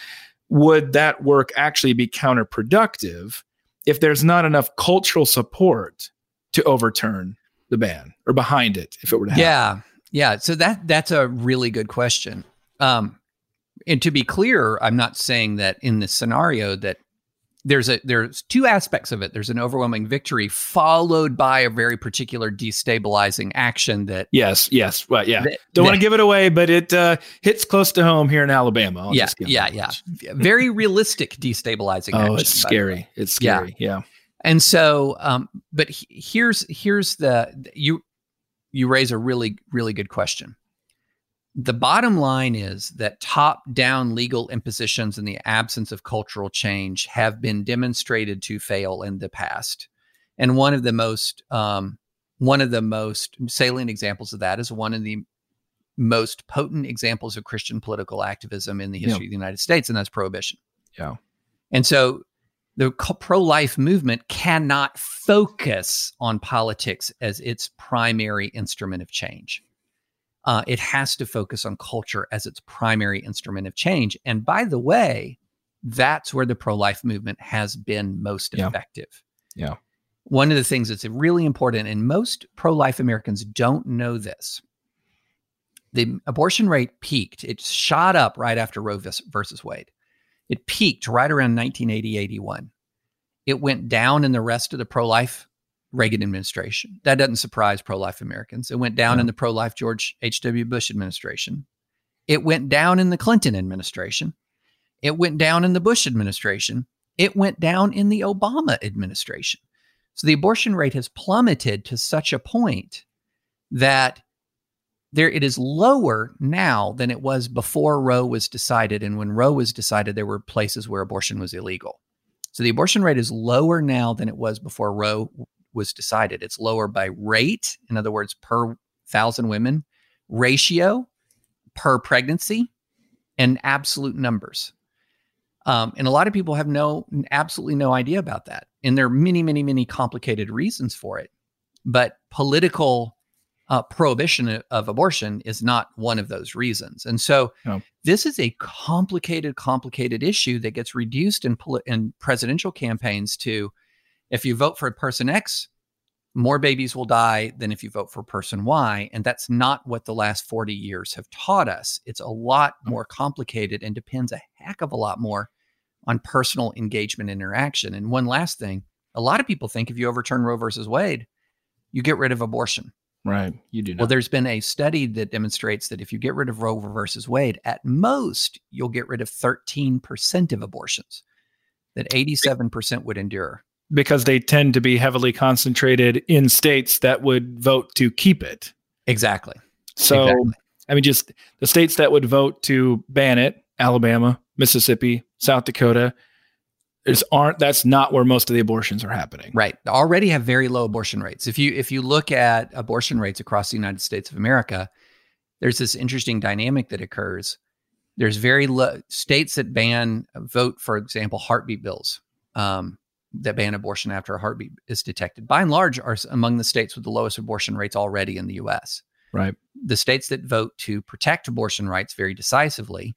Would that work actually be counterproductive if there's not enough cultural support to overturn the ban or behind it if it were to happen? Yeah, yeah. So that that's a really good question. Um, and to be clear, I'm not saying that in this scenario that there's a there's two aspects of it. There's an overwhelming victory followed by a very particular destabilizing action that Yes, yes. Well, yeah. that- Don't want to give it away, but it uh, hits close to home here in Alabama. I'll yeah, yeah, yeah. Very realistic destabilizing action. Oh, it's the way. scary. It's Yeah. scary. Yeah. And so, um, but he- here's here's the you you raise a really really good question. The bottom line is that top down legal impositions in the absence of cultural change have been demonstrated to fail in the past, and one of the most um, one of the most salient examples of that is one of the most potent examples of Christian political activism in the history of the United States, and that's prohibition. Yeah. And so the pro life movement cannot focus on politics as its primary instrument of change. Uh, it has to focus on culture as its primary instrument of change. And by the way, that's where the pro life movement has been most Yeah. effective. Yeah. One of the things that's really important, and most pro life Americans don't know this the abortion rate peaked, it shot up right after Roe versus Wade. It peaked right around 1980, 81. It went down in the rest of the pro life Reagan administration. That doesn't surprise pro life Americans. It went down No. in the pro life George H.W. Bush administration. It went down in the Clinton administration. It went down in the Bush administration. It went down in the Obama administration. So the abortion rate has plummeted to such a point that there it is lower now than it was before Roe was decided. And when Roe was decided, there were places where abortion was illegal. So the abortion rate is lower now than it was before Roe was decided. It's lower by rate, in other words, per thousand women, ratio, per pregnancy, and absolute numbers. Um, and a lot of people have no, absolutely no idea about that. And there are many, many, many complicated reasons for it. But political uh, prohibition of- abortion is not one of those reasons. And so No. this is a complicated, complicated issue that gets reduced in, poli- in presidential campaigns to if you vote for person X, more babies will die than if you vote for person Y. And that's not what the last 40 years have taught us. It's a lot more complicated and depends a heck of a lot more on personal engagement and interaction. And one last thing a lot of people think if you overturn Roe versus Wade, you get rid of abortion. Right. You do. Well, there's been a study that demonstrates that if you get rid of Roe versus Wade, at most, you'll get rid of 13% of abortions, that 87% would endure. because they tend to be heavily concentrated in states that would vote to keep it. Exactly. So, exactly. I mean, just the states that would vote to ban it Alabama, Mississippi, South Dakota. Aren't that's not where most of the abortions are happening. Right. Already have very low abortion rates. If you if you look at abortion rates across the United States of America, there's this interesting dynamic that occurs. There's very low states that ban vote, for example, heartbeat bills. Um, that ban abortion after a heartbeat is detected, by and large, are among the states with the lowest abortion rates already in the U.S. Right. The states that vote to protect abortion rights very decisively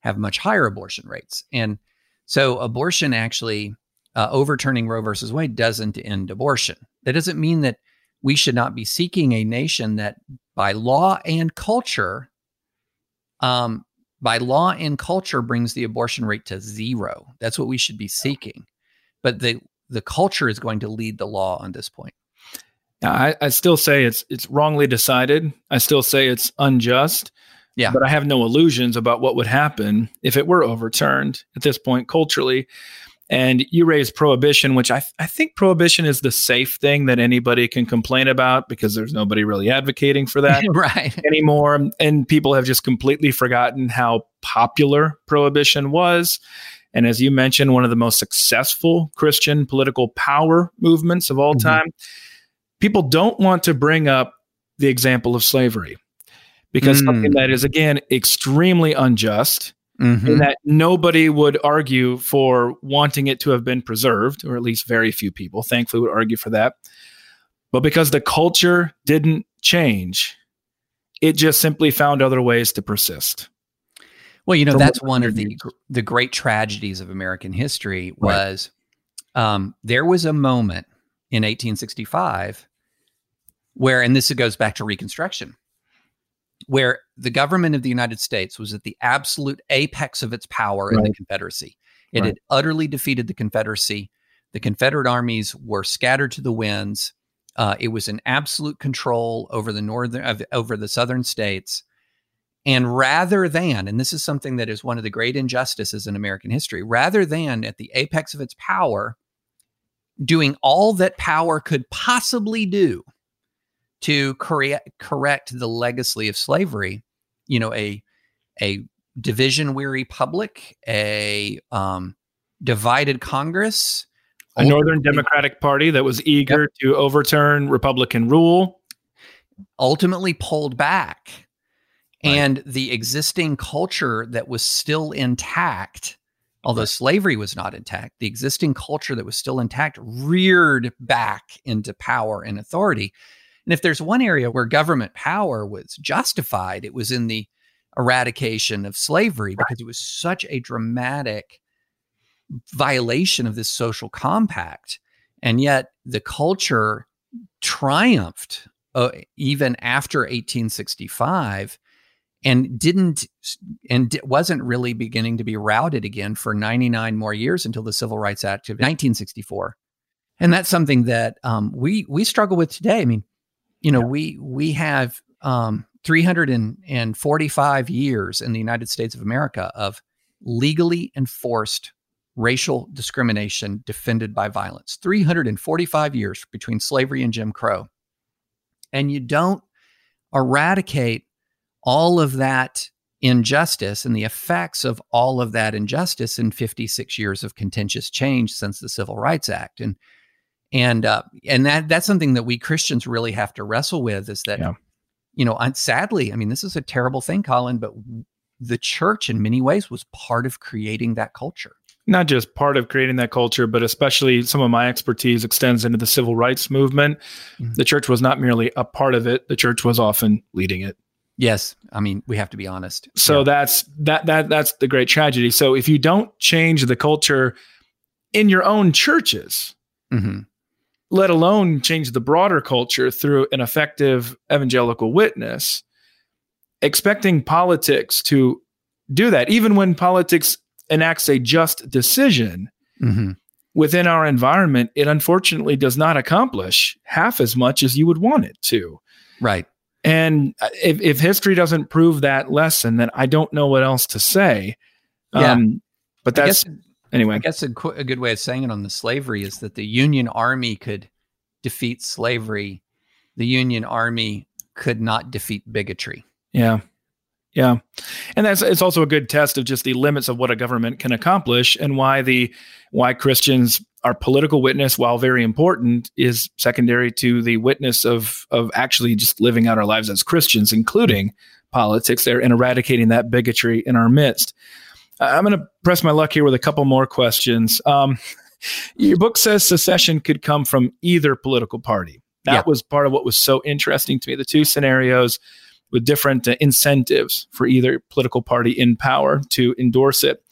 have much higher abortion rates, and so abortion actually uh, overturning Roe versus Wade doesn't end abortion. That doesn't mean that we should not be seeking a nation that, by law and culture, um, by law and culture, brings the abortion rate to zero. That's what we should be seeking but the the culture is going to lead the law on this point. I, I still say it's it's wrongly decided. I still say it's unjust. Yeah. But I have no illusions about what would happen if it were overturned at this point culturally. And you raise prohibition, which I, I think prohibition is the safe thing that anybody can complain about because there's nobody really advocating for that right. anymore. And people have just completely forgotten how popular prohibition was. And as you mentioned, one of the most successful Christian political power movements of all mm-hmm. time. People don't want to bring up the example of slavery because mm. something that is, again, extremely unjust. Mm-hmm. And that nobody would argue for wanting it to have been preserved, or at least very few people, thankfully, would argue for that. But because the culture didn't change, it just simply found other ways to persist. Well, you know, that's one of the the great tragedies of American history was right. um, there was a moment in 1865 where, and this goes back to Reconstruction, where the government of the United States was at the absolute apex of its power right. in the Confederacy. It right. had utterly defeated the Confederacy. The Confederate armies were scattered to the winds. Uh, it was in absolute control over the northern, uh, over the southern states. And rather than, and this is something that is one of the great injustices in American history, rather than at the apex of its power, doing all that power could possibly do to correct, correct the legacy of slavery, you know, a, a division weary public, a um, divided Congress, a Northern Democratic Party that was eager yep. to overturn Republican rule, ultimately pulled back and the existing culture that was still intact, although right. slavery was not intact, the existing culture that was still intact reared back into power and authority. And if there's one area where government power was justified, it was in the eradication of slavery right. because it was such a dramatic violation of this social compact. And yet the culture triumphed uh, even after 1865 and didn't and wasn't really beginning to be routed again for 99 more years until the Civil Rights Act of 1964. And that's something that um, we we struggle with today. I mean, you know, yeah. we we have um, 345 years in the United States of America of legally enforced racial discrimination defended by violence. 345 years between slavery and Jim Crow. And you don't eradicate all of that injustice and the effects of all of that injustice in 56 years of contentious change since the Civil Rights Act. And and uh, and that that's something that we Christians really have to wrestle with is that yeah. you know sadly I mean this is a terrible thing Collin but the church in many ways was part of creating that culture not just part of creating that culture, but especially some of my expertise extends into the civil rights movement. Mm-hmm. The church was not merely a part of it, the church was often leading it. Yes, I mean we have to be honest. So yeah. that's that that that's the great tragedy. So if you don't change the culture in your own churches, mm-hmm. Let alone change the broader culture through an effective evangelical witness, expecting politics to do that, even when politics enacts a just decision mm-hmm. within our environment, it unfortunately does not accomplish half as much as you would want it to. Right. And if, if history doesn't prove that lesson, then I don't know what else to say. Yeah. Um, but that's, guess, anyway, I guess a, a good way of saying it on the slavery is that the Union Army could defeat slavery. The Union Army could not defeat bigotry. Yeah. Yeah. And that's it's also a good test of just the limits of what a government can accomplish and why the why Christians our political witness while very important is secondary to the witness of of actually just living out our lives as Christians including politics there and eradicating that bigotry in our midst. I'm going to press my luck here with a couple more questions. Um, your book says secession could come from either political party. That yeah. was part of what was so interesting to me. The two scenarios with different uh, incentives for either political party in power to endorse it.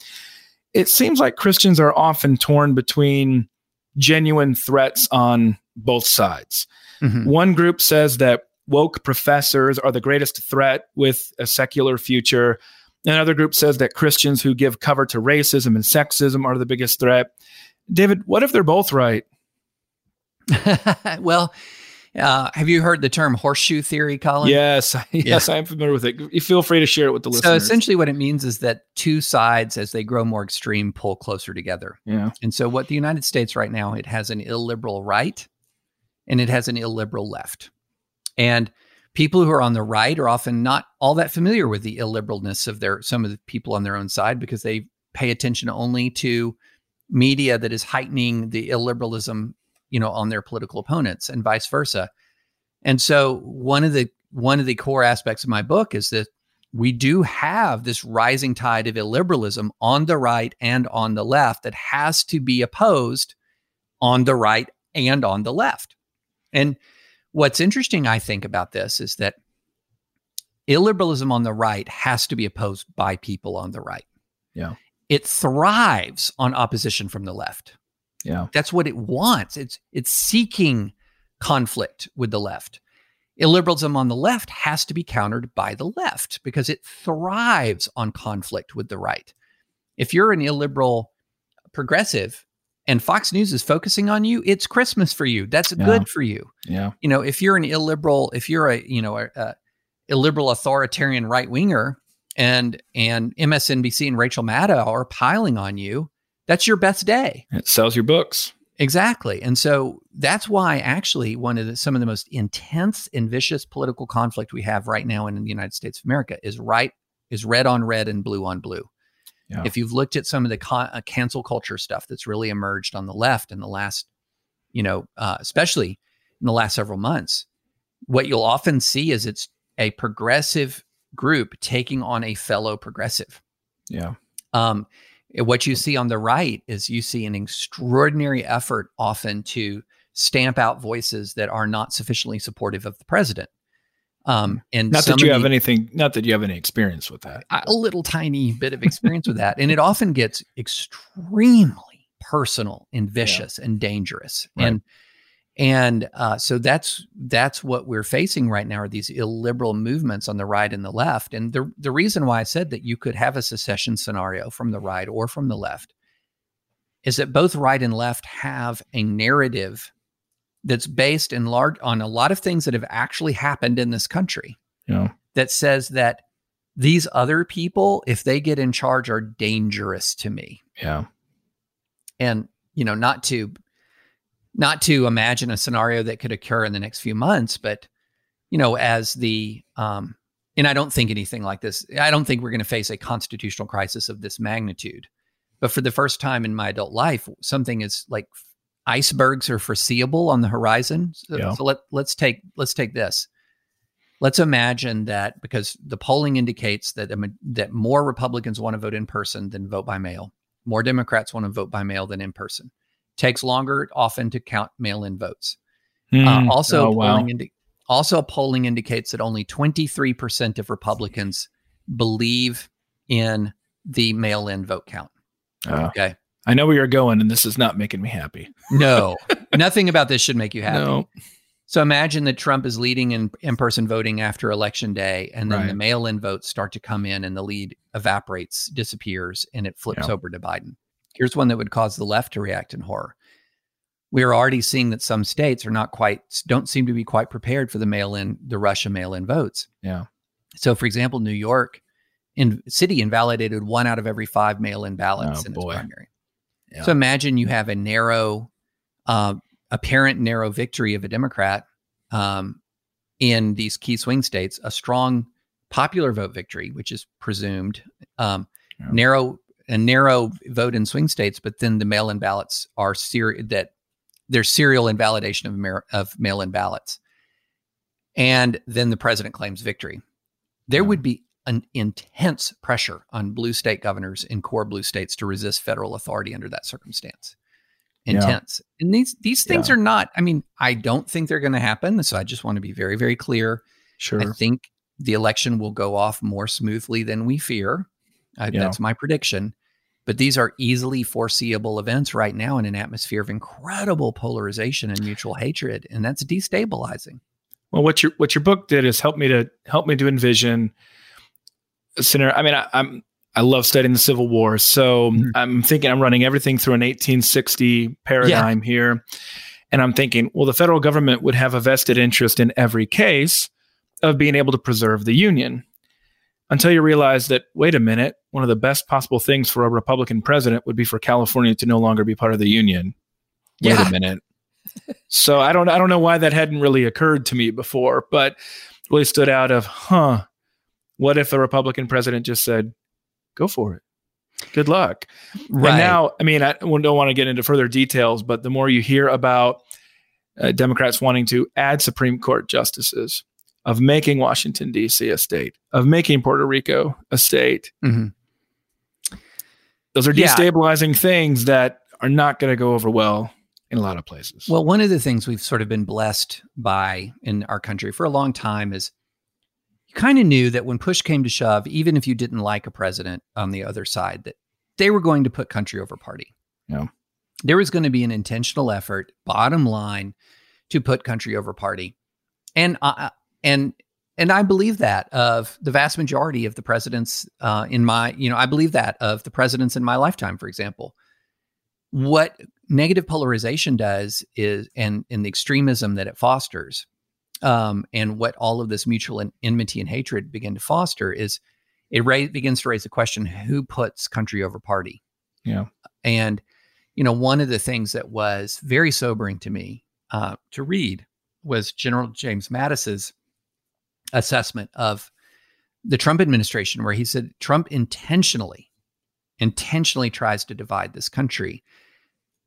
It seems like Christians are often torn between genuine threats on both sides. Mm-hmm. One group says that woke professors are the greatest threat with a secular future. Another group says that Christians who give cover to racism and sexism are the biggest threat. David, what if they're both right? well, uh, have you heard the term horseshoe theory, Collin? Yes, yes, yeah. I'm familiar with it. You feel free to share it with the listeners. So essentially, what it means is that two sides, as they grow more extreme, pull closer together. Yeah. And so, what the United States right now, it has an illiberal right, and it has an illiberal left, and people who are on the right are often not all that familiar with the illiberalness of their some of the people on their own side because they pay attention only to media that is heightening the illiberalism you know on their political opponents and vice versa. And so one of the one of the core aspects of my book is that we do have this rising tide of illiberalism on the right and on the left that has to be opposed on the right and on the left. And What's interesting, I think, about this is that illiberalism on the right has to be opposed by people on the right. Yeah. It thrives on opposition from the left. Yeah. That's what it wants. It's it's seeking conflict with the left. Illiberalism on the left has to be countered by the left because it thrives on conflict with the right. If you're an illiberal progressive, and Fox News is focusing on you, it's Christmas for you. That's yeah. good for you. Yeah. You know, if you're an illiberal, if you're a, you know, a, a illiberal authoritarian right winger and and MSNBC and Rachel Maddow are piling on you, that's your best day. It sells your books. Exactly. And so that's why actually one of the, some of the most intense and vicious political conflict we have right now in the United States of America is right is red on red and blue on blue. Yeah. If you've looked at some of the con- uh, cancel culture stuff that's really emerged on the left in the last, you know, uh, especially in the last several months, what you'll often see is it's a progressive group taking on a fellow progressive. Yeah. Um, what you see on the right is you see an extraordinary effort often to stamp out voices that are not sufficiently supportive of the president. Um, and not that you have anything, not that you have any experience with that. A little tiny bit of experience with that, and it often gets extremely personal and vicious yeah. and dangerous. Right. And and uh, so that's that's what we're facing right now are these illiberal movements on the right and the left. And the the reason why I said that you could have a secession scenario from the right or from the left is that both right and left have a narrative that's based in large on a lot of things that have actually happened in this country. Yeah. That says that these other people, if they get in charge, are dangerous to me. Yeah. And, you know, not to not to imagine a scenario that could occur in the next few months, but you know, as the um and I don't think anything like this. I don't think we're going to face a constitutional crisis of this magnitude. But for the first time in my adult life, something is like icebergs are foreseeable on the horizon. So, yeah. so let let's take let's take this. Let's imagine that because the polling indicates that that more Republicans want to vote in person than vote by mail. More Democrats want to vote by mail than in person. Takes longer often to count mail-in votes. Mm. Uh, also, oh, polling wow. indi- also polling indicates that only 23% of Republicans believe in the mail-in vote count. Oh. Okay. I know where you're going, and this is not making me happy. no, nothing about this should make you happy. No. So imagine that Trump is leading in in person voting after election day, and then right. the mail in votes start to come in, and the lead evaporates, disappears, and it flips yeah. over to Biden. Here's one that would cause the left to react in horror. We are already seeing that some states are not quite, don't seem to be quite prepared for the mail in, the Russia mail in votes. Yeah. So, for example, New York in city invalidated one out of every five mail in ballots oh, in its boy. primary. Yeah. So imagine you have a narrow, uh, apparent narrow victory of a Democrat um, in these key swing states, a strong popular vote victory, which is presumed, um, yeah. narrow a narrow vote in swing states, but then the mail-in ballots are ser- that there's serial invalidation of, mar- of mail-in ballots, and then the president claims victory. There yeah. would be an intense pressure on blue state governors in core blue states to resist federal authority under that circumstance. Intense. Yeah. And these these things yeah. are not, I mean, I don't think they're going to happen. So I just want to be very, very clear. Sure. I think the election will go off more smoothly than we fear. Uh, yeah. That's my prediction. But these are easily foreseeable events right now in an atmosphere of incredible polarization and mutual hatred, and that's destabilizing. Well, what your what your book did is help me to help me to envision scenario. I mean, I, am I love studying the Civil War, so mm-hmm. I'm thinking I'm running everything through an 1860 paradigm yeah. here, and I'm thinking, well, the federal government would have a vested interest in every case of being able to preserve the Union. Until you realize that, wait a minute, one of the best possible things for a Republican president would be for California to no longer be part of the Union. Wait yeah. a minute. so I don't I don't know why that hadn't really occurred to me before, but really stood out of, huh, what if the Republican president just said, go for it? Good luck. Right. And now, I mean, I don't want to get into further details, but the more you hear about uh, Democrats wanting to add Supreme Court justices, of making Washington, D.C. a state, of making Puerto Rico a state, mm-hmm. those are destabilizing yeah. things that are not going to go over well in a lot of places. Well, one of the things we've sort of been blessed by in our country for a long time is kind of knew that when push came to shove, even if you didn't like a president on the other side, that they were going to put country over party. Yeah. There was going to be an intentional effort, bottom line, to put country over party. And uh, and and I believe that of the vast majority of the presidents uh, in my, you know, I believe that of the presidents in my lifetime, for example. What negative polarization does is, and in the extremism that it fosters, um, and what all of this mutual enmity and hatred begin to foster is it ra- begins to raise the question who puts country over party yeah and you know one of the things that was very sobering to me uh, to read was general james mattis's assessment of the trump administration where he said trump intentionally intentionally tries to divide this country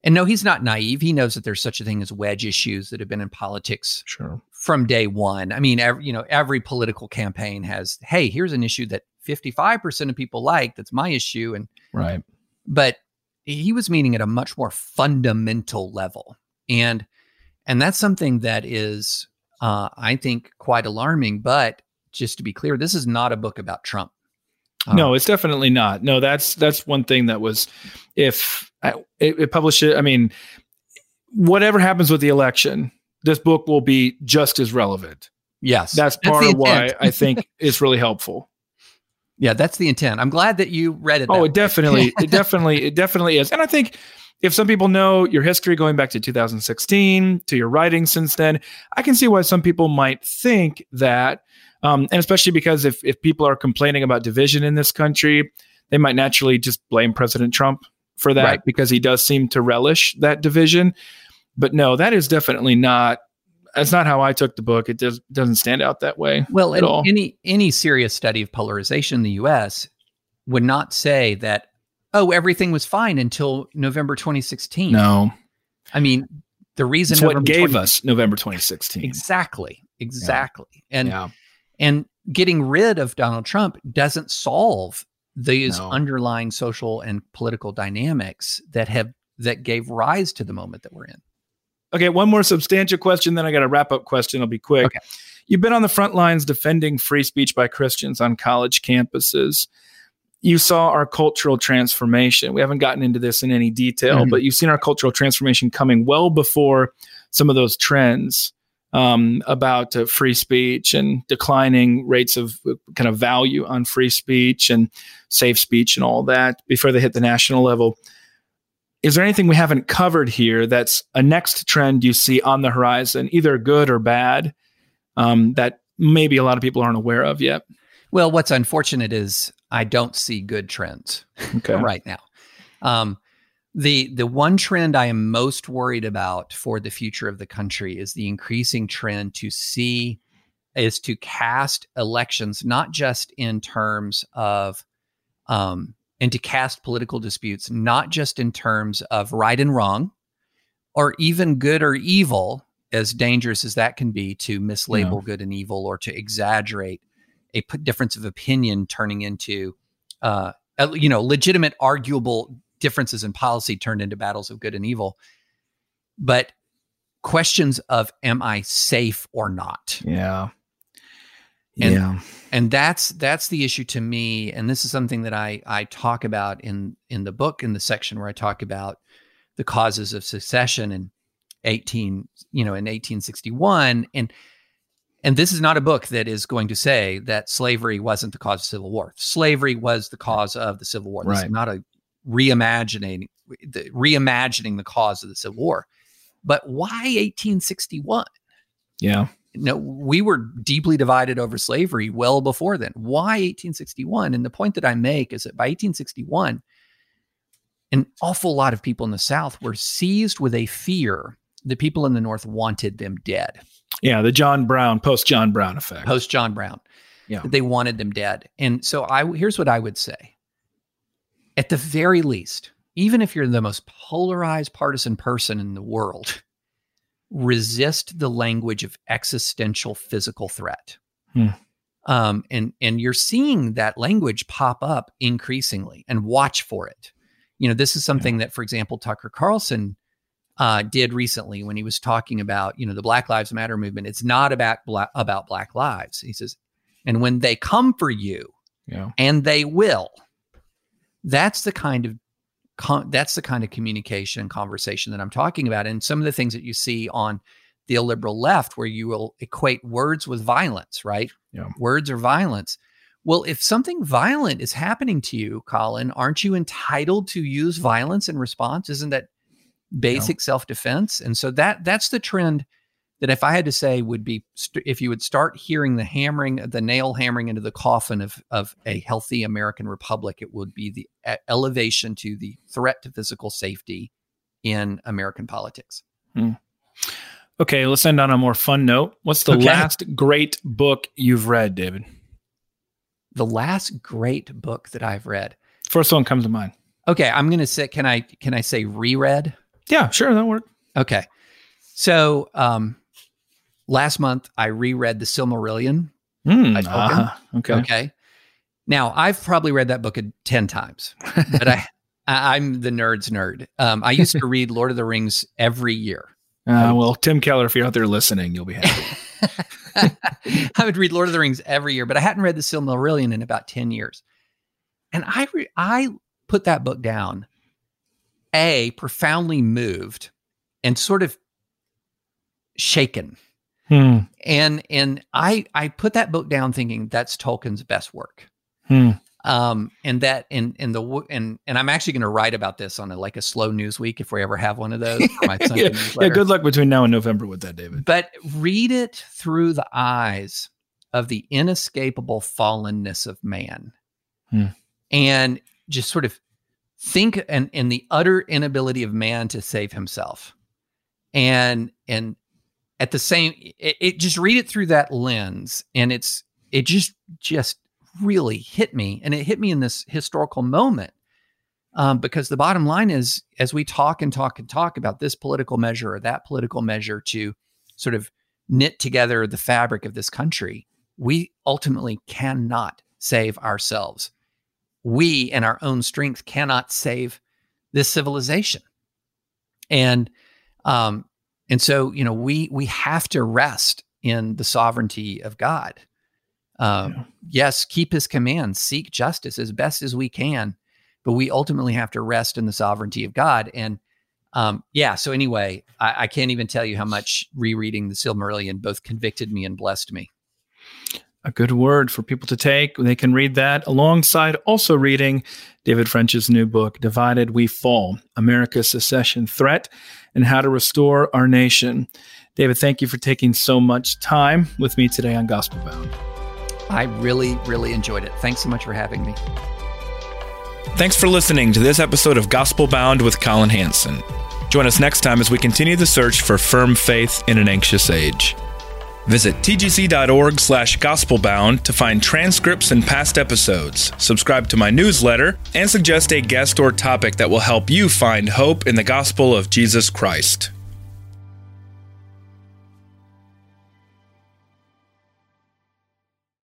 and no, he's not naive. He knows that there's such a thing as wedge issues that have been in politics sure. From day one. I mean, every, you know, every political campaign has, hey, here's an issue that 55% of people like. That's my issue. And right. But he was meaning at a much more fundamental level. And and that's something that is uh, I think quite alarming. But just to be clear, this is not a book about Trump. no, it's definitely not. No, that's that's one thing that was if it, it published it. I mean, whatever happens with the election, this book will be just as relevant. Yes, that's part that's of why I think it's really helpful. Yeah, that's the intent. I'm glad that you read it. Oh, it definitely, it definitely, it definitely is. And I think if some people know your history going back to 2016 to your writing since then, I can see why some people might think that, um, and especially because if if people are complaining about division in this country, they might naturally just blame President Trump for that right. because he does seem to relish that division. But no, that is definitely not. That's not how I took the book. It does, doesn't stand out that way. Well, at all. any any serious study of polarization in the U.S. would not say that oh everything was fine until November 2016. No, I mean the reason it's what gave 20, us November 2016. Exactly, exactly, yeah. and yeah. and getting rid of Donald Trump doesn't solve these no. underlying social and political dynamics that have that gave rise to the moment that we're in. Okay, one more substantial question, then I got a wrap up question. I'll be quick. Okay. You've been on the front lines defending free speech by Christians on college campuses. You saw our cultural transformation. We haven't gotten into this in any detail, mm-hmm. but you've seen our cultural transformation coming well before some of those trends um, about uh, free speech and declining rates of uh, kind of value on free speech and safe speech and all that before they hit the national level. Is there anything we haven't covered here that's a next trend you see on the horizon, either good or bad, um, that maybe a lot of people aren't aware of yet? Well, what's unfortunate is I don't see good trends okay. right now. Um, The the one trend I am most worried about for the future of the country is the increasing trend to see is to cast elections not just in terms of um, and to cast political disputes not just in terms of right and wrong or even good or evil as dangerous as that can be to mislabel yeah. good and evil or to exaggerate a difference of opinion turning into uh, you know legitimate arguable differences in policy turned into battles of good and evil. But questions of am I safe or not? Yeah. And, yeah. And that's that's the issue to me. And this is something that I I talk about in in the book in the section where I talk about the causes of secession in 18, you know, in 1861. And and this is not a book that is going to say that slavery wasn't the cause of civil war. Slavery was the cause of the Civil War. This right. is not a reimagining the reimagining the cause of the Civil War. But why 1861? Yeah. No, we were deeply divided over slavery well before then. Why 1861? And the point that I make is that by 1861, an awful lot of people in the South were seized with a fear that people in the North wanted them dead. Yeah, the John Brown, post John Brown effect. Post John Brown. Yeah. That they wanted them dead. And so I here's what I would say at the very least, even if you're the most polarized partisan person in the world, resist the language of existential physical threat. Hmm. Um, and and you're seeing that language pop up increasingly, and watch for it. You know, this is something yeah. that, for example, Tucker Carlson uh, did recently when he was talking about you know the Black Lives Matter movement. It's not about black, about Black lives. He says, and when they come for you, yeah. and they will, that's the kind of con- that's the kind of communication and conversation that I'm talking about. And some of the things that you see on the illiberal left, where you will equate words with violence, right? Yeah. Words are violence. Well, if something violent is happening to you, Collin, aren't you entitled to use violence in response? Isn't that basic no. self-defense? And so that that's the trend that if I had to say would be st- if you would start hearing the hammering, the nail hammering into the coffin of of a healthy American republic, it would be the elevation to the threat to physical safety in American politics. Hmm. Okay, let's end on a more fun note. What's the okay. last great book you've read, David? The last great book that I've read. First one comes to mind. Okay, I'm going to say can I can I say reread? Yeah, sure, that work. Okay. So, um last month I reread the Silmarillion. Mm, uh-huh. Okay. Okay. Now I've probably read that book 10 times, but I, I am the nerd's nerd. Um, I used to read Lord of the Rings every year. Uh, well, Tim Keller, if you're out there listening, you'll be happy. I would read Lord of the Rings every year, but I hadn't read the Silmarillion in about 10 years. And I re- I put that book down, A, profoundly moved and sort of shaken Hmm. And and I I put that book down thinking that's Tolkien's best work. Hmm. Um, and that and and the and and I'm actually going to write about this on a like a slow news week if we ever have one of those. yeah, yeah, good luck between now and November with that, David. But read it through the eyes of the inescapable fallenness of man, hmm. and just sort of think and in the utter inability of man to save himself, and and at the same it, it, just read it through that lens and it's it just just really hit me and it hit me in this historical moment um, because the bottom line is as we talk and talk and talk about this political measure or that political measure to sort of knit together the fabric of this country we ultimately cannot save ourselves. We in our own strength cannot save this civilization. And um, and so, you know, we we have to rest in the sovereignty of God. Um, yeah. Yes, keep His commands, seek justice as best as we can, but we ultimately have to rest in the sovereignty of God. And um, yeah, so anyway, I, I can't even tell you how much rereading the Silmarillion both convicted me and blessed me a good word for people to take. They can read that alongside also reading David French's new book, Divided We Fall America's Secession Threat and How to Restore Our Nation. David, thank you for taking so much time with me today on Gospel Bound. I really, really enjoyed it. Thanks so much for having me. Thanks for listening to this episode of Gospel Bound with Collin Hansen. Join us next time as we continue the search for firm faith in an anxious age. Visit tgc.org slash gospelbound to find transcripts and past episodes, subscribe to my newsletter, and suggest a guest or topic that will help you find hope in the gospel of Jesus Christ.